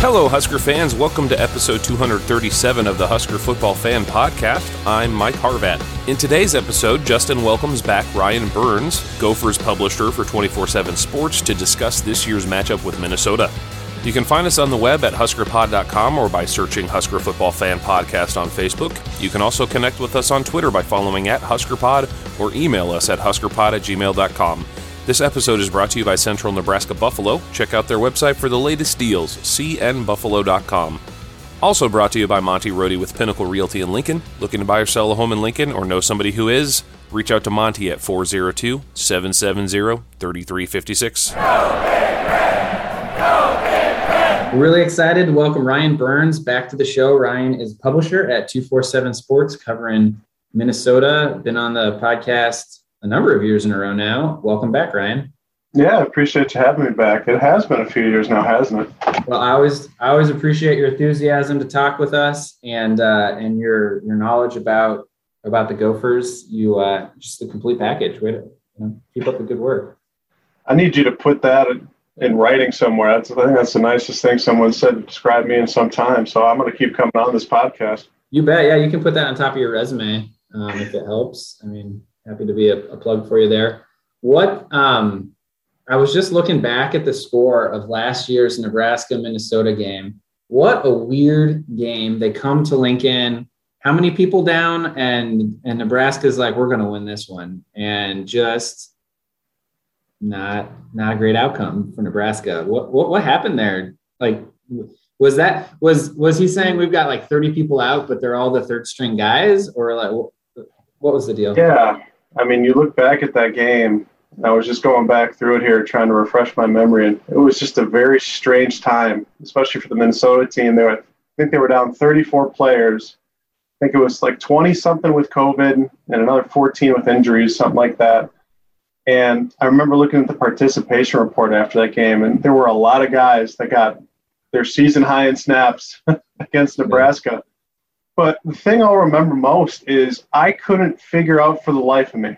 Hello, Husker fans. Welcome to episode 237 of the Husker Football Fan Podcast. I'm Mike Harvat. In today's episode, Justin welcomes back Ryan Burns, Gophers publisher for 24 7 Sports, to discuss this year's matchup with Minnesota. You can find us on the web at huskerpod.com or by searching Husker Football Fan Podcast on Facebook. You can also connect with us on Twitter by following at HuskerPod or email us at huskerpod at gmail.com. This episode is brought to you by Central Nebraska Buffalo. Check out their website for the latest deals, cnbuffalo.com. Also brought to you by Monty Rohde with Pinnacle Realty in Lincoln. Looking to buy or sell a home in Lincoln or know somebody who is? Reach out to Monty at 402 770 3356. We're really excited to welcome Ryan Burns back to the show. Ryan is publisher at 247 Sports covering Minnesota. Been on the podcast a number of years in a row now. Welcome back, Ryan. Yeah, I appreciate you having me back. It has been a few years now, hasn't it? Well, I always I always appreciate your enthusiasm to talk with us and uh, and your your knowledge about about the Gophers. You uh, just a complete package. Way to you know, keep up the good work. I need you to put that in writing somewhere. That's, I think that's the nicest thing someone said to describe me in some time. So I'm going to keep coming on this podcast. You bet. Yeah, you can put that on top of your resume um, if it helps. I mean, happy to be a, a plug for you there. What um, I was just looking back at the score of last year's Nebraska Minnesota game. What a weird game. They come to Lincoln. How many people down? And and Nebraska's like, we're gonna win this one. And just not not a great outcome for Nebraska. What what what happened there? Like was that was was he saying we've got like 30 people out, but they're all the third string guys? Or like what was the deal? Yeah. I mean, you look back at that game. I was just going back through it here, trying to refresh my memory, and it was just a very strange time, especially for the Minnesota team. They were, I think they were down 34 players. I think it was like 20 something with COVID and another 14 with injuries, something like that. And I remember looking at the participation report after that game, and there were a lot of guys that got their season high in snaps against Nebraska. But the thing I'll remember most is I couldn't figure out for the life of me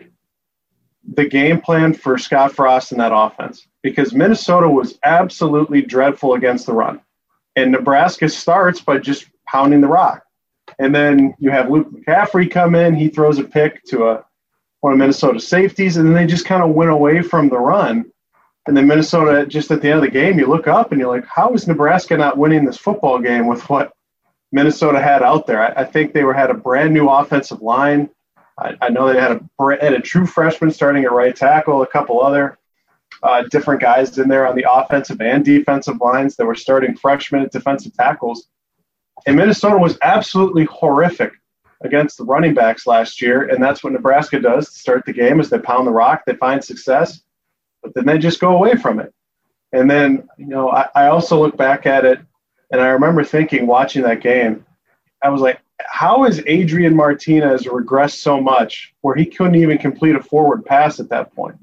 the game plan for Scott Frost in that offense because Minnesota was absolutely dreadful against the run. And Nebraska starts by just pounding the rock. And then you have Luke McCaffrey come in, he throws a pick to a one of Minnesota's safeties, and then they just kind of went away from the run. And then Minnesota, just at the end of the game, you look up and you're like, how is Nebraska not winning this football game with what Minnesota had out there. I, I, think they were had a brand new offensive line. I, I know they had a had a true freshman starting at right tackle, a couple other uh, different guys in there on the offensive and defensive lines that were starting freshmen at defensive tackles. And Minnesota was absolutely horrific against the running backs last year, and that's what Nebraska does to start the game: is they pound the rock, they find success, but then they just go away from it. And then, you know, I, I also look back at it and I remember thinking, watching that game, I was like, how has Adrian Martinez regressed so much where he couldn't even complete a forward pass at that point?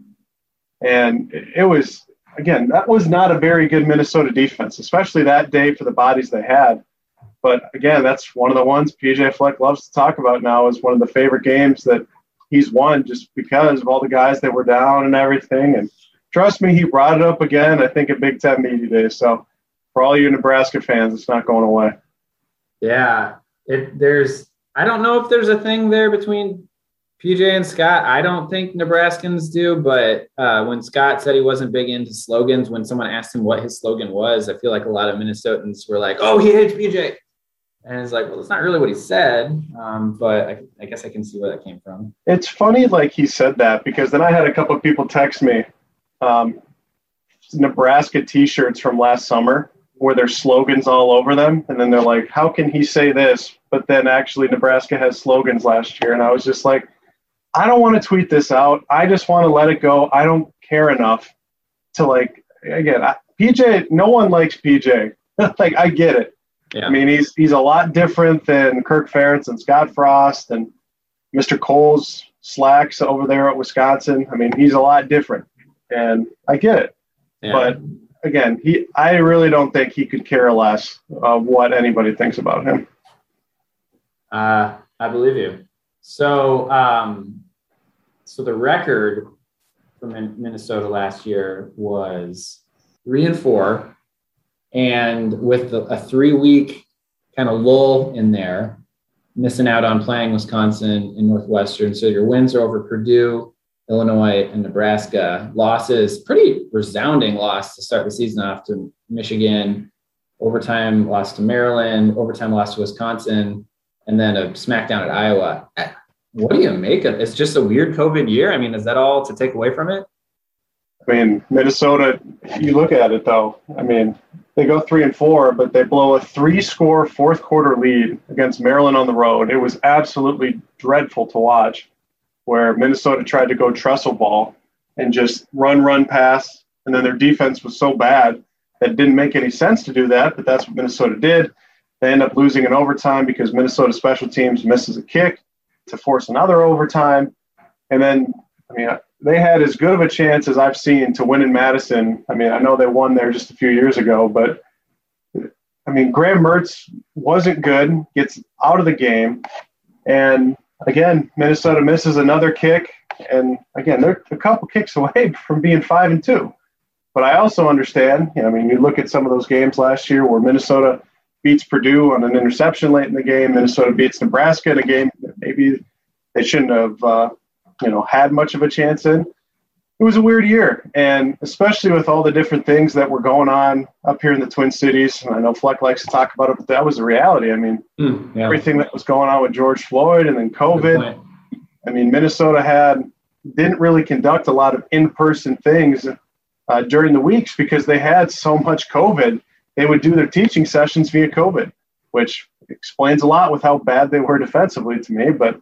And it was, again, that was not a very good Minnesota defense, especially that day for the bodies they had. But again, that's one of the ones PJ Fleck loves to talk about now as one of the favorite games that he's won just because of all the guys that were down and everything. And trust me, he brought it up again, I think, at Big Ten Media Day. So for all you Nebraska fans, it's not going away. Yeah, it, there's. I don't know if there's a thing there between PJ and Scott. I don't think Nebraskans do, but uh, when Scott said he wasn't big into slogans, when someone asked him what his slogan was, I feel like a lot of Minnesotans were like, "Oh, he hates PJ," and it's like, well, it's not really what he said, um, but I, I, guess I can see where that came from. It's funny, like he said that, because then I had a couple of people text me um, Nebraska T-shirts from last summer where there's slogans all over them. And then they're like, how can he say this? But then actually, Nebraska has slogans last year. And I was just like, I don't want to tweet this out. I just want to let it go. I don't care enough to like, again, I, PJ, no one likes PJ. like I get it. Yeah. I mean, he's he's a lot different than Kirk Ferentz and Scott Frost and Mr. Cole's slacks over there at Wisconsin. I mean, he's a lot different, and I get it. Yeah. But again, he I really don't think he could care less of what anybody thinks about him. Uh, I believe you. So, um, so the record Min- Minnesota last year was three and four, and with the, a three-week kind of lull in there, missing out on playing Wisconsin and Northwestern. So your wins are over Purdue, Illinois, and Nebraska. Losses, pretty resounding loss to start the season off to Michigan. Overtime loss to Maryland. Overtime loss to Wisconsin and then a smackdown at Iowa. What do you make of it? It's just a weird COVID year. I mean, is that all to take away from it? I mean, Minnesota, you look at it though, I mean, they go three and four, but they blow a three score fourth quarter lead against Maryland on the road. It was absolutely dreadful to watch where Minnesota tried to go Tressel ball and just run, run, pass. And then their defense was so bad that it didn't make any sense to do that, but that's what Minnesota did. They end up losing in overtime because Minnesota special teams misses a kick to force another overtime. And then, I mean, they had as good of a chance as I've seen to win in Madison. I mean, I know they won there just a few years ago, but I mean, Graham Mertz wasn't good, gets out of the game. And again, Minnesota misses another kick. And again, they're a couple kicks away from being five and two. But I also understand, you know, I mean, you look at some of those games last year where Minnesota beats Purdue on an interception late in the game. Minnesota beats Nebraska in a game that maybe they shouldn't have, uh, you know, had much of a chance in. It was a weird year, and especially with all the different things that were going on up here in the Twin Cities. I know Fleck likes to talk about it, but that was the reality. I mean, Mm, yeah. everything that was going on with George Floyd and then COVID. I mean, Minnesota had didn't really conduct a lot of in-person things uh, during the weeks because they had so much COVID. They would do their teaching sessions via COVID, which explains a lot with how bad they were defensively to me. But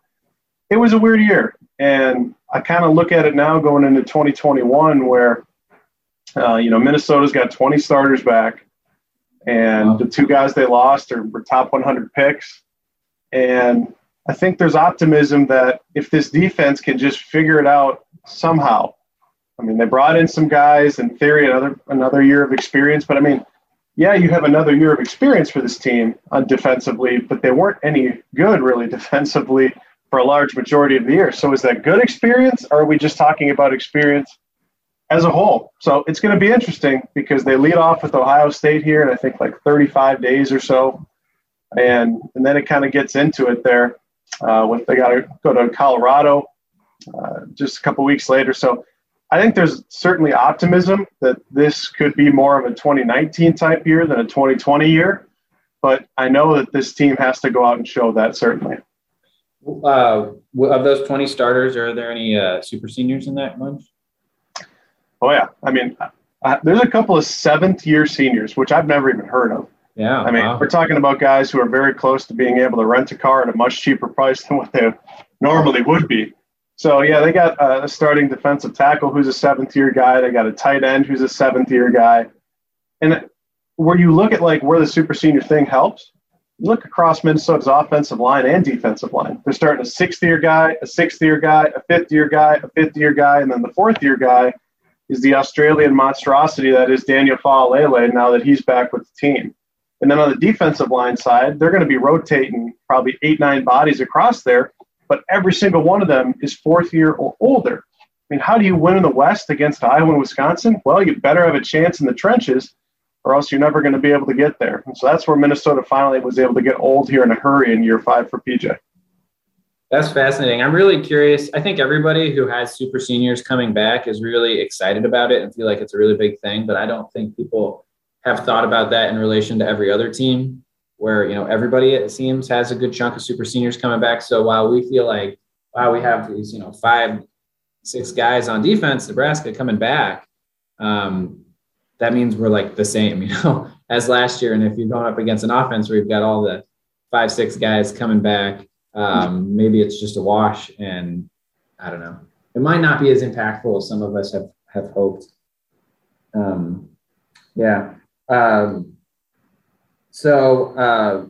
it was a weird year, and I kind of look at it now going into 2021, where uh, you know Minnesota's got 20 starters back, and Wow. the two guys they lost are were top 100 picks, and I think there's optimism that if this defense can just figure it out somehow, I mean, they brought in some guys in theory, another another year of experience, but I mean, yeah, you have another year of experience for this team on defensively, but they weren't any good really defensively for a large majority of the year. So is that good experience, or are we just talking about experience as a whole? So it's going to be interesting because they lead off with Ohio State here, and I think like 35 days or so, and and then it kind of gets into it there. Uh, with they got to go to Colorado uh, just a couple weeks later, so. I think there's certainly optimism that this could be more of a 2019 type year than a 2020 year, but I know that this team has to go out and show that certainly. Uh, of those 20 starters, are there any uh, super seniors in that bunch? Oh yeah, I mean, uh, there's a couple of seventh year seniors which I've never even heard of. Yeah. I mean, wow. we're talking about guys who are very close to being able to rent a car at a much cheaper price than what they normally would be. So yeah, they got uh, a starting defensive tackle who's a seventh year guy. They got a tight end who's a seventh year guy. And where you look at like where the super senior thing helps, look across Minnesota's offensive line and defensive line. They're starting a sixth year guy, a sixth year guy, a fifth year guy, a fifth year guy, and then the fourth year guy is the Australian monstrosity that is Daniel Fa'alele now that he's back with the team. And then on the defensive line side, they're going to be rotating probably eight, nine bodies across there, but every single one of them is fourth year or older. I mean, how do you win in the West against Iowa and Wisconsin? Well, you better have a chance in the trenches, or else you're never going to be able to get there. And so that's where Minnesota finally was able to get old here in a hurry in year five for PJ. That's fascinating. I'm really curious. I think everybody who has super seniors coming back is really excited about it and feel like it's a really big thing. But I don't think people have thought about that in relation to every other team, where you know everybody it seems has a good chunk of super seniors coming back. So while we feel like wow, we have these you know five, six guys on defense, Nebraska coming back, um, that means we're like the same, you know, as last year. And if you're going up against an offense where you've got all the five, six guys coming back um, maybe it's just a wash and I don't know. It might not be as impactful as some of us have, have hoped. Um, Yeah. Um, so, uh,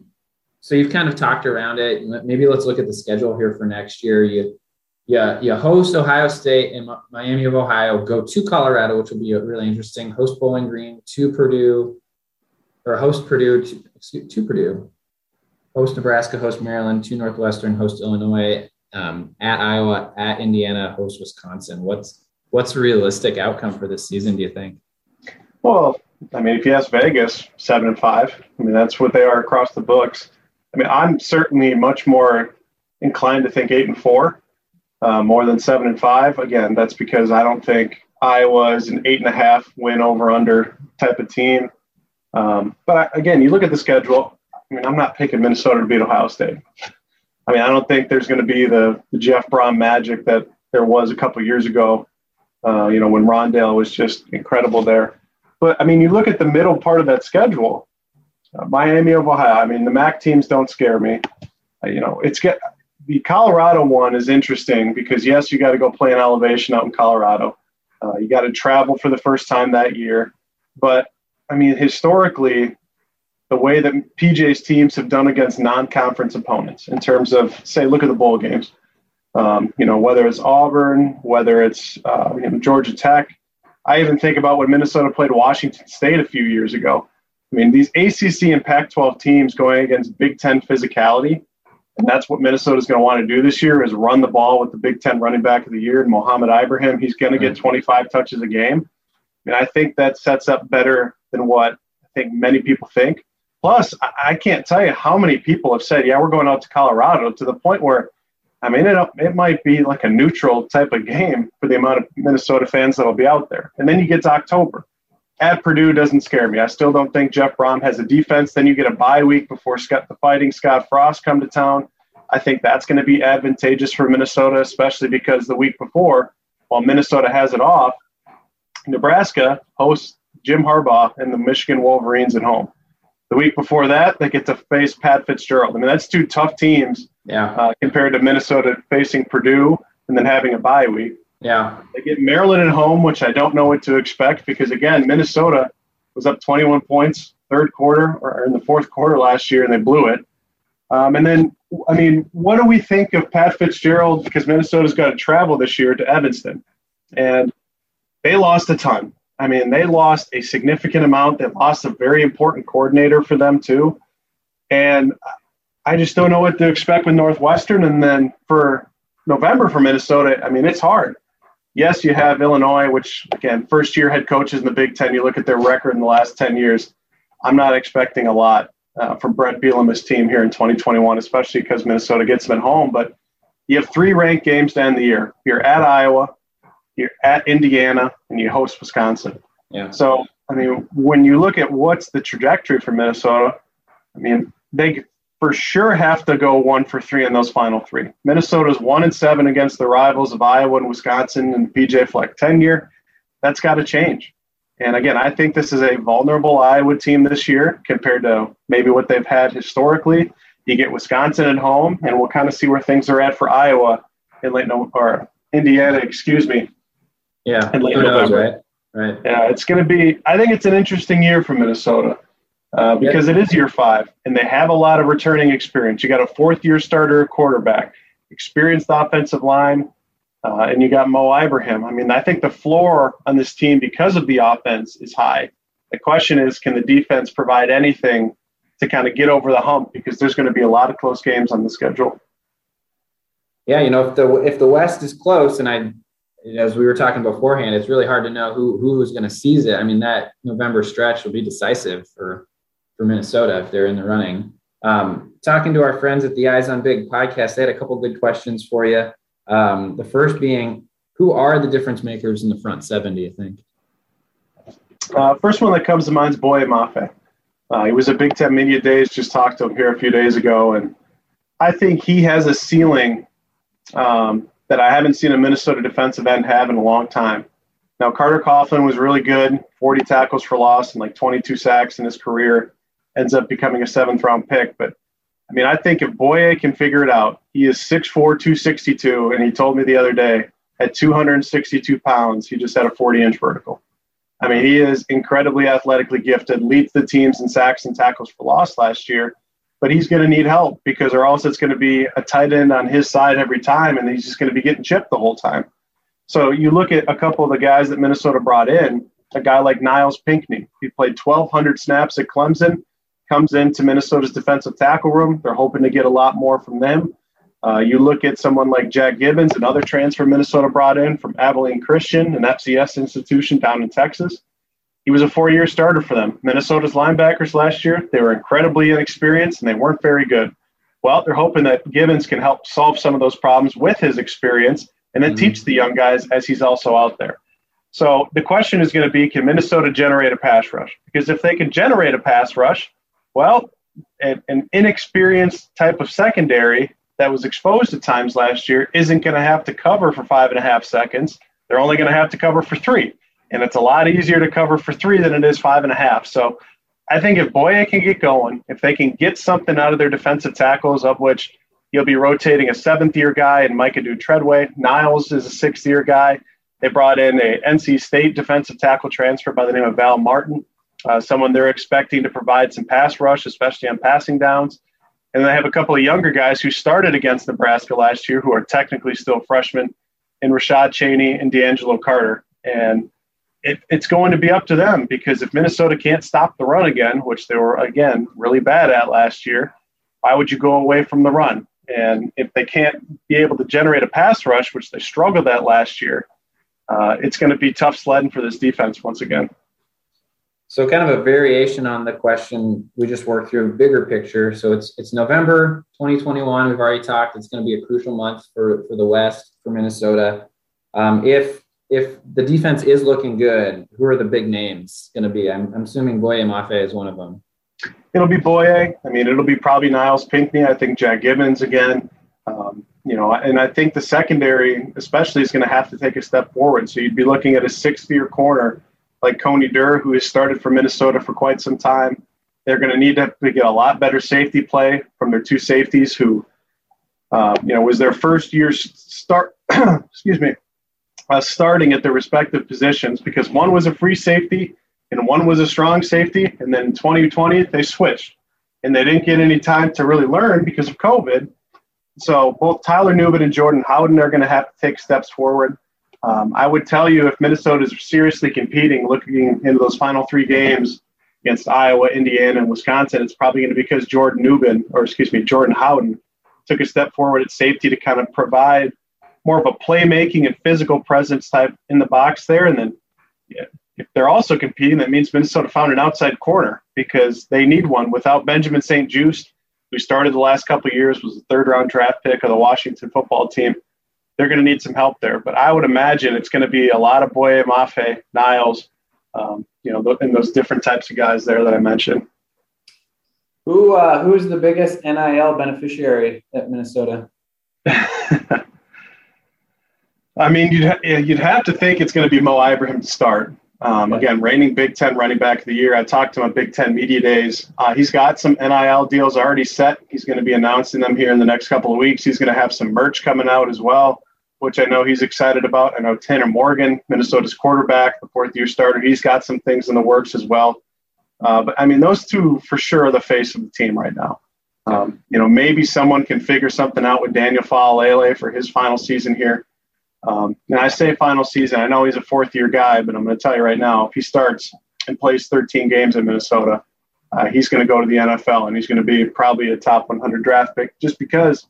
so you've kind of talked around it. Maybe let's look at the schedule here for next year. You, yeah, you host Ohio State and Miami of Ohio. Go to Colorado, which will be really interesting. Host Bowling Green to Purdue, or host Purdue to, to Purdue. Host Nebraska, host Maryland, to Northwestern, host Illinois, um, at Iowa, at Indiana, host Wisconsin. What's what's a realistic outcome for this season? Do you think? Well, I mean, if you ask Vegas, seven and five. I mean, that's what they are across the books. I mean, I'm certainly much more inclined to think eight and four, uh, more than seven and five. Again, that's because I don't think Iowa is an eight and a half win over under type of team. Um, but again, you look at the schedule. I mean, I'm not picking Minnesota to beat Ohio State. I mean, I don't think there's going to be the, the Jeff Brohm magic that there was a couple years ago. Uh, you know, when Rondale was just incredible there. But I mean, you look at the middle part of that schedule. Uh, Miami of Ohio. I mean, the MAC teams don't scare me. Uh, you know, it's get the Colorado one is interesting because yes, you got to go play an elevation out in Colorado. Uh, you got to travel for the first time that year. But I mean, historically, the way that PJ's teams have done against non-conference opponents in terms of, say, look at the bowl games. Um, you know, whether it's Auburn, whether it's uh, you know, Georgia Tech. I even think about when Minnesota played Washington State a few years ago. I mean, these ACC and Pac-12 teams going against Big Ten physicality, and that's what Minnesota is going to want to do this year is run the ball with the Big Ten running back of the year, Mohamed Ibrahim. He's going to get mm. 25 touches a game. And I think that sets up better than what I think many people think. Plus, I can't tell you how many people have said, "Yeah, we're going out to Colorado," to the point where, I mean, it it might be like a neutral type of game for the amount of Minnesota fans that'll be out there. And then you get to October. At Purdue doesn't scare me. I still don't think Jeff Brohm has a defense. Then you get a bye week before Scott, the Fighting Scott Frost come to town. I think that's going to be advantageous for Minnesota, especially because the week before, while Minnesota has it off, Nebraska hosts Jim Harbaugh and the Michigan Wolverines at home. The week before that, they get to face Pat Fitzgerald. I mean, that's two tough teams. Yeah. Uh, compared to Minnesota facing Purdue and then having a bye week. Yeah. They get Maryland at home, which I don't know what to expect because again, Minnesota was up 21 points third quarter or in the fourth quarter last year, and they blew it. Um, and then, I mean, what do we think of Pat Fitzgerald? Because Minnesota's got to travel this year to Evanston, and they lost a ton. I mean, they lost a significant amount. They lost a very important coordinator for them too, and I just don't know what to expect with Northwestern. And then for November for Minnesota, I mean, it's hard. Yes, you have Illinois, which again, first year head coaches in the Big Ten. You look at their record in the last ten years. I'm not expecting a lot uh, from Bret Bielema's team here in 2021, especially because Minnesota gets them at home. But you have three ranked games to end the year. You're at Iowa, you're at Indiana, and you host Wisconsin. Yeah. So, I mean, when you look at what's the trajectory for Minnesota, I mean, they for sure have to go one for three in those final three. Minnesota's one and seven against the rivals of Iowa and Wisconsin and PJ Fleck tenure. That's got to change. And again, I think this is a vulnerable Iowa team this year compared to maybe what they've had historically. You get Wisconsin at home, and we'll kind of see where things are at for Iowa in late no or Indiana, excuse me, yeah, in late November. Right, right. Yeah, it's going to be. I think it's an interesting year for Minnesota uh, because it is year five, and they have a lot of returning experience. You got a fourth-year starter quarterback, experienced offensive line, uh, and you got Mo Ibrahim. I mean, I think the floor on this team because of the offense is high. The question is, can the defense provide anything to kind of get over the hump? Because there's going to be a lot of close games on the schedule. Yeah, you know, if the if the West is close, and I as we were talking beforehand, it's really hard to know who who is going to seize it. I mean, that November stretch will be decisive for for Minnesota if they're in the running. Um, talking to our friends at the Eyes on Big podcast, they had a couple good questions for you. Um, the first being, who are the difference makers in the front seven? Do you think? Uh, first one that comes to mind is Boye Mafe. Uh, he was at Big Ten Media Days. Just talked to him here a few days ago, and I think he has a ceiling um, that I haven't seen a Minnesota defensive end have in a long time. Now, Carter Coughlin was really good, 40 tackles for loss and like 22 sacks in his career, ends up becoming a seventh round pick. But I mean, I think if Boye can figure it out, he is 6'4, 262, and he told me the other day at 262 pounds, he just had a 40 inch vertical. I mean, he is incredibly athletically gifted, leads the teams in sacks and tackles for loss last year, but he's going to need help because or else it's going to be a tight end on his side every time, and he's just going to be getting chipped the whole time. So you look at a couple of the guys that Minnesota brought in, a guy like Nyles Pinckney. He played 1,200 snaps at Clemson, comes into Minnesota's defensive tackle room. They're hoping to get a lot more from them. Uh, you look at someone like Jack Gibbons, another transfer Minnesota brought in from Abilene Christian, an FCS institution down in Texas. He was a four year starter for them. Minnesota's linebackers last year, they were incredibly inexperienced and they weren't very good. Well, they're hoping that Gibbons can help solve some of those problems with his experience and then mm-hmm. teach the young guys as he's also out there. So the question is going to be can Minnesota generate a pass rush? Because if they can generate a pass rush, well, an inexperienced type of secondary that was exposed at times last year isn't going to have to cover for five and a half seconds. They're only going to have to cover for three. And it's a lot easier to cover for three than it is five and a half. So I think if Boye can get going, if they can get something out of their defensive tackles, of which you'll be rotating a seventh year guy and Micah Dude Treadway, Nyles is a sixth year guy. They brought in a NC State defensive tackle transfer by the name of Val Martin, uh, someone they're expecting to provide some pass rush, especially on passing downs. And they have a couple of younger guys who started against Nebraska last year who are technically still freshmen in Rashad Cheney and D'Angelo Carter. And it, it's going to be up to them because if Minnesota can't stop the run again, which they were, again, really bad at last year, why would you go away from the run? And if they can't be able to generate a pass rush, which they struggled at last year, uh, it's going to be tough sledding for this defense once again. So, kind of a variation on the question we just worked through, bigger picture. So, it's it's November 2021. We've already talked. It's going to be a crucial month for for the West for Minnesota. Um, if if the defense is looking good, who are the big names going to be? I'm, I'm assuming Boye Mafe is one of them. It'll be Boye. I mean, it'll be probably Nyles Pinckney. I think Jack Gibbons again. Um, you know, and I think the secondary, especially, is going to have to take a step forward. So you'd be looking at a sixth-year corner like Coney Durr, who has started for Minnesota for quite some time. They're going to need to get a lot better safety play from their two safeties, who, uh, you know, was their first year start. excuse me, uh, starting at their respective positions because one was a free safety and one was a strong safety, and then in 2020 they switched, and they didn't get any time to really learn because of COVID. So both Tyler Nubin and Jordan Howden are going to have to take steps forward. Um, I would tell you if Minnesota is seriously competing, looking into those final three games against Iowa, Indiana, and Wisconsin, it's probably going to be because Jordan Nubin, or excuse me, Jordan Howden, took a step forward at safety to kind of provide more of a playmaking and physical presence type in the box there. And then yeah, if they're also competing, that means Minnesota found an outside corner because they need one. Without Benjamin St-Juste, who started the last couple years, was a third round draft pick of the Washington football team they're going to need some help there. But I would imagine it's going to be a lot of Boye, Mafe, Nyles, um, you know, and those different types of guys there that I mentioned. Who uh, who's the biggest NIL beneficiary at Minnesota? I mean, you'd ha- you'd have to think it's going to be Mo Ibrahim to start. Um, again, reigning Big Ten running back of the year. I talked to him at Big Ten media days. Uh, he's got some NIL deals already set. He's going to be announcing them here in the next couple of weeks. He's going to have some merch coming out as well which I know he's excited about. I know Tanner Morgan, Minnesota's quarterback, the fourth year starter, he's got some things in the works as well. Uh, but I mean, those two for sure are the face of the team right now. Um, you know, maybe someone can figure something out with Daniel Faalele for his final season here. Um, and I say final season, I know he's a fourth year guy, but I'm going to tell you right now, if he starts and plays 13 games in Minnesota, uh, he's going to go to the NFL and he's going to be probably a top 100 draft pick just because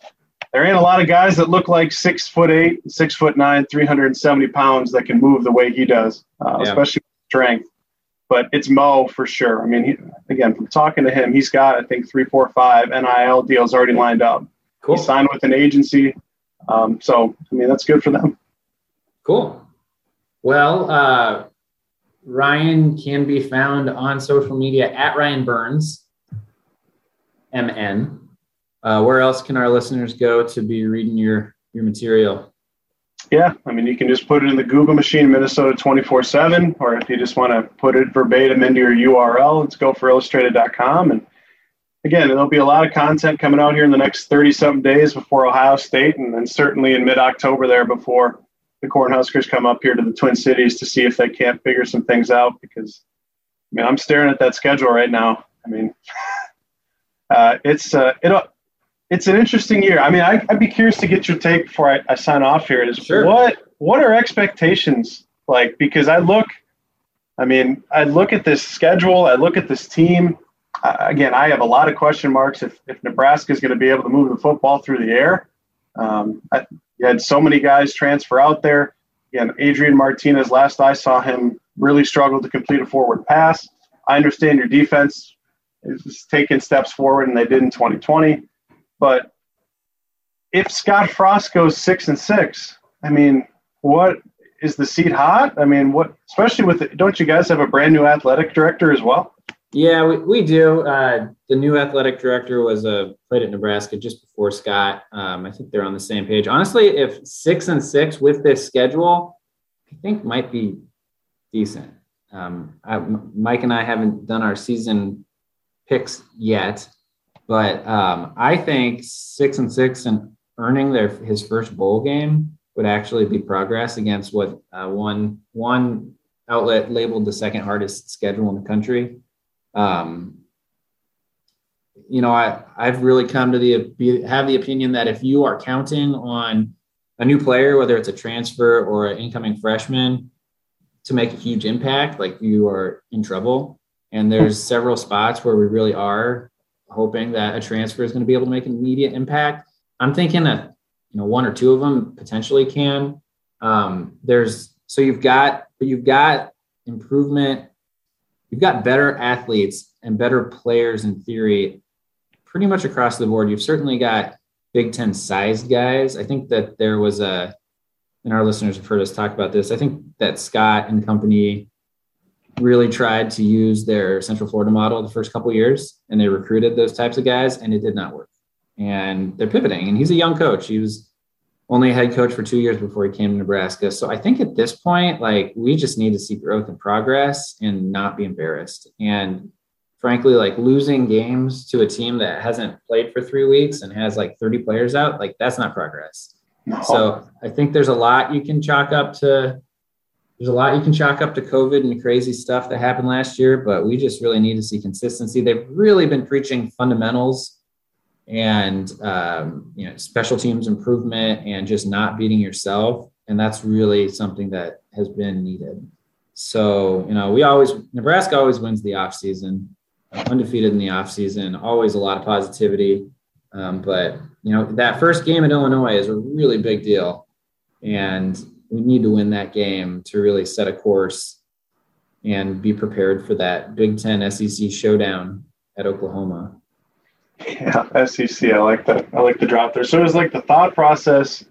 there ain't a lot of guys that look like six foot eight, six foot nine, 370 pounds that can move the way he does, uh, yeah. especially strength. But it's Mo for sure. I mean, he, again, from talking to him, he's got, I think, three, four, five NIL deals already lined up. Cool. He signed with an agency. Um, so, I mean, that's good for them. Cool. Well, uh, Ryan can be found on social media at Ryan Burns, MN. Uh, where else can our listeners go to be reading your your material? Yeah, I mean, you can just put it in the Google machine, Minnesota 24 7, or if you just want to put it verbatim into your URL, it's gopherillustrated.com. And again, there'll be a lot of content coming out here in the next 30 something days before Ohio State, and then certainly in mid October there before the Cornhuskers come up here to the Twin Cities to see if they can't figure some things out because I mean I'm staring at that schedule right now. I mean uh, it's uh, it it's an interesting year. I mean I, would be curious to get your take before I, I sign off here. Is sure. what what are expectations like? Because I look, I mean I look at this schedule, I look at this team. Uh, again, I have a lot of question marks if if Nebraska is going to be able to move the football through the air. Um, I, you had so many guys transfer out there. Again, Adrian Martinez, last I saw him, really struggled to complete a forward pass. I understand your defense is taking steps forward, and they did in 2020. But if Scott Frost goes six and six, I mean, what is the seat hot? I mean, what, especially with, don't you guys have a brand new athletic director as well? Yeah, we, we do. Uh, the new athletic director was uh, played at Nebraska just before Scott. Um, I think they're on the same page. Honestly, if six and six with this schedule, I think might be decent. Um, I, Mike and I haven't done our season picks yet, but um, I think six and six and earning their his first bowl game would actually be progress against what uh, one one outlet labeled the second hardest schedule in the country um, you know, I, I've really come to the have the opinion that if you are counting on a new player, whether it's a transfer or an incoming freshman, to make a huge impact, like you are in trouble. And there's several spots where we really are hoping that a transfer is going to be able to make an immediate impact. I'm thinking that you know one or two of them potentially can. Um, there's so you've got but you've got improvement you've got better athletes and better players in theory pretty much across the board. You've certainly got Big Ten sized guys. I think that there was a, and our listeners have heard us talk about this. I think that Scott and company really tried to use their Central Florida model the first couple years, and they recruited those types of guys, and it did not work. And they're pivoting, and he's a young coach. He was only a head coach for two years before he came to Nebraska. So I think at this point, like we just need to see growth and progress and not be embarrassed. And frankly, like losing games to a team that hasn't played for three weeks and has like 30 players out, like that's not progress. No. So I think there's a lot you can chalk up to there's a lot you can chalk up to COVID and the crazy stuff that happened last year, but we just really need to see consistency. They've really been preaching fundamentals and um, you know special teams improvement and just not beating yourself. And that's really something that has been needed. So you know we always nebraska always wins the off season undefeated in the off season always a lot of positivity. Um, but you know that first game in illinois is a really big deal. And we need to win that game to really set a course and be prepared for that big 10 sec showdown at oklahoma yeah, SEC. I like that. I like the drop there. So it was like the thought process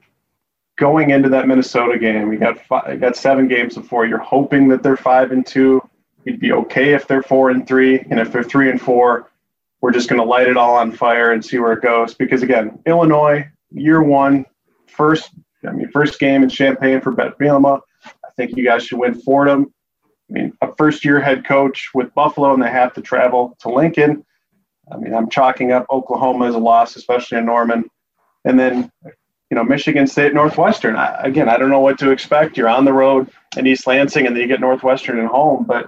going into that Minnesota game. You got five, you got seven games before. You're hoping that they're five and two. You'd be okay if they're four and three, and if they're three and four, we're just going to light it all on fire and see where it goes. Because again, Illinois, year one, first. I mean, first game in Champaign for Bret Bielema. I think you guys should win Fordham. I mean, a first year head coach with Buffalo, and they have to travel to Lincoln I mean, I'm chalking up Oklahoma as a loss, especially in Norman. And then, you know, Michigan State, Northwestern. I, again, I don't know what to expect. You're on the road in East Lansing, and then you get Northwestern at home. But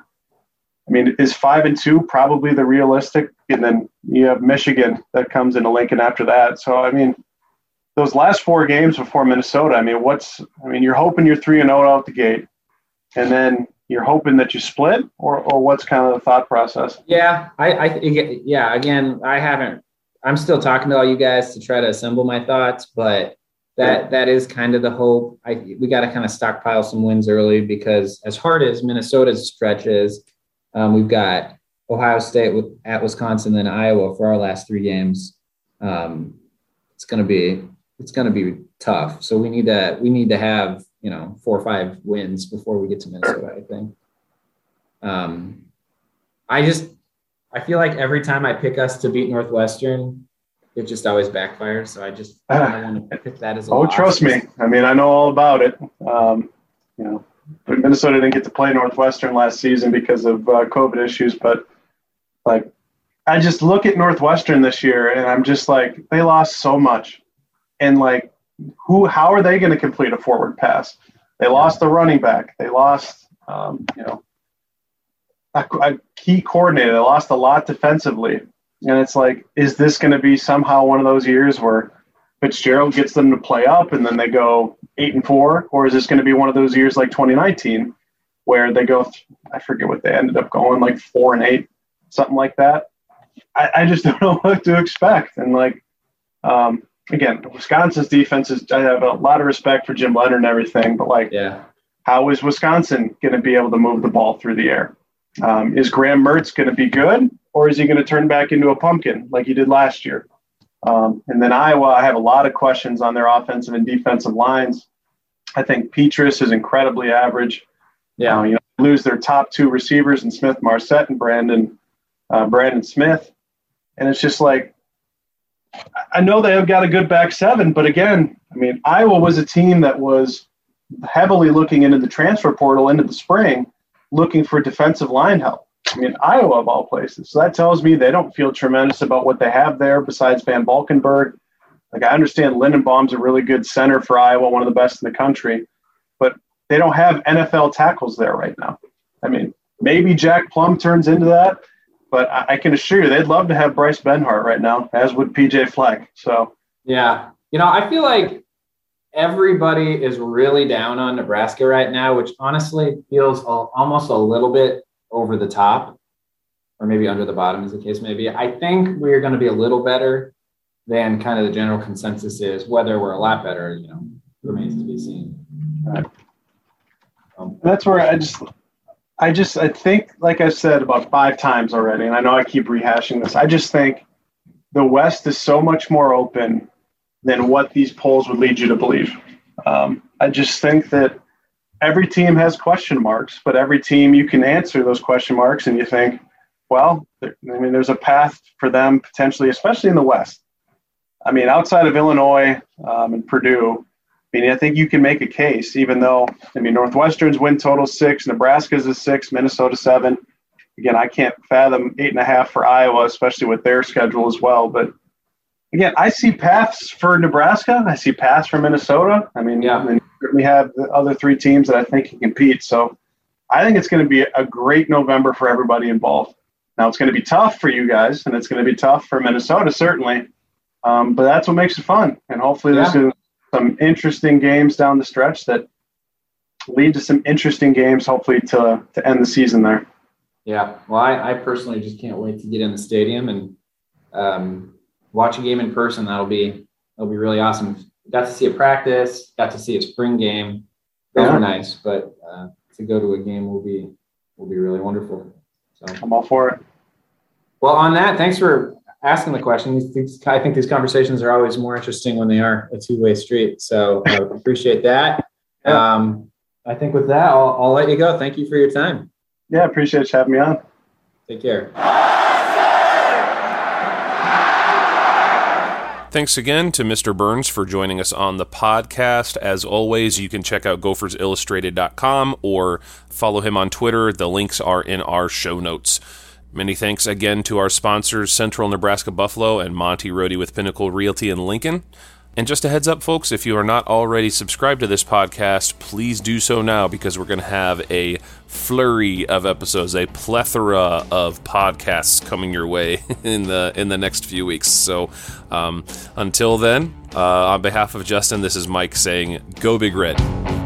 I mean, is five and two probably the realistic? And then you have Michigan that comes into Lincoln after that. So I mean, those last four games before Minnesota. I mean, what's? I mean, you're hoping you're three and zero oh out the gate, and then you're hoping that you split, or or what's kind of the thought process? Yeah, I, I yeah. Again, I haven't. I'm still talking to all you guys to try to assemble my thoughts, but that that is kind of the hope. I we got to kind of stockpile some wins early because as hard as Minnesota's stretch is, um, we've got Ohio State with, at Wisconsin, then Iowa for our last three games. Um, it's going to be it's going to be tough. So we need to we need to have you know four or five wins before we get to Minnesota. I think. Um, I just I feel like every time I pick us to beat Northwestern, it just always backfires. So I just I want to pick that as a oh, loss. trust me. I mean, I know all about it. Um, you know, Minnesota didn't get to play Northwestern last season because of uh, COVID issues, but like I just look at Northwestern this year and I'm just like they lost so much, and like who how are they going to complete a forward pass? They lost the running back. They lost, um, you know, a, a key coordinator. They lost a lot defensively. And it's like, is this going to be somehow one of those years where Fitzgerald gets them to play up and then they go eight and four? Or is this going to be one of those years like 2019 where they go, I forget what they ended up going, like four and eight, something like that? I, I just don't know what to expect. And like, um, again, Wisconsin's defense is, I have a lot of respect for Jim Leonhard and everything, but like, yeah. how is Wisconsin going to be able to move the ball through the air? Um, is Graham Mertz going to be good, or is he going to turn back into a pumpkin like he did last year? Um, and then Iowa, I have a lot of questions on their offensive and defensive lines. I think Petras is incredibly average. Yeah, uh, you know, lose their top two receivers in Smith Marsette and Brandon uh, Brandon Smith, and it's just like I know they have got a good back seven, but again, I mean, Iowa was a team that was heavily looking into the transfer portal into the spring, looking for defensive line help. I mean, Iowa of all places. So that tells me they don't feel tremendous about what they have there besides VanValkenburg. Like I understand Linderbaum's a really good center for Iowa, one of the best in the country, but they don't have NFL tackles there right now. I mean, maybe Jack Plumb turns into that, but I, I can assure you they'd love to have Bryce Benhart right now, as would PJ Fleck. So yeah, you know, I feel like everybody is really down on Nebraska right now, which honestly feels almost a little bit over the top, or maybe under the bottom, as the case may be. I think we're going to be a little better than kind of the general consensus is. Whether we're a lot better, you know, remains to be seen. Right. Um, That's where I just, I just, I think, like I said about five times already, and I know I keep rehashing this. I just think the West is so much more open than what these polls would lead you to believe. Um, I just think that every team has question marks, but every team you can answer those question marks and you think, well, I mean, there's a path for them potentially, especially in the West. I mean, outside of Illinois um, and Purdue, I mean, I think you can make a case, even though, I mean, Northwestern's win total six, Nebraska's a six, Minnesota seven. Again, I can't fathom eight and a half for Iowa, especially with their schedule as well. But again, I see paths for Nebraska. I see paths for Minnesota. I mean, yeah. I mean, we have the other three teams that I think can compete. So I think it's going to be a great November for everybody involved. Now it's going to be tough for you guys, and it's going to be tough for Minnesota certainly. Um, but that's what makes it fun, and hopefully yeah. there's some interesting games down the stretch that lead to some interesting games. Hopefully to to end the season there. Yeah, well, I, I personally just can't wait to get in the stadium and um, watch a game in person. That'll be that'll be really awesome got to see a practice, got to see a spring game. Those yeah. nice, but uh, to go to a game will be will be really wonderful. So I'm all for it. Well, on that, thanks for asking the question. I think these conversations are always more interesting when they are a two way street. So I appreciate that. Um, I think with that, I'll, I'll let you go. Thank you for your time. Yeah, appreciate you having me on. Take care. Thanks again to Mr. Burns for joining us on the podcast. As always, you can check out gophersillustrated.com or follow him on Twitter. The links are in our show notes. Many thanks again to our sponsors, Central Nebraska Buffalo and Monty Rohde with Pinnacle Realty in Lincoln. And just a heads up, folks, if you are not already subscribed to this podcast, please do so now because we're going to have a flurry of episodes, a plethora of podcasts coming your way in the in the next few weeks. So um, until then, uh, on behalf of Justin, this is Mike saying, "Go Big Red."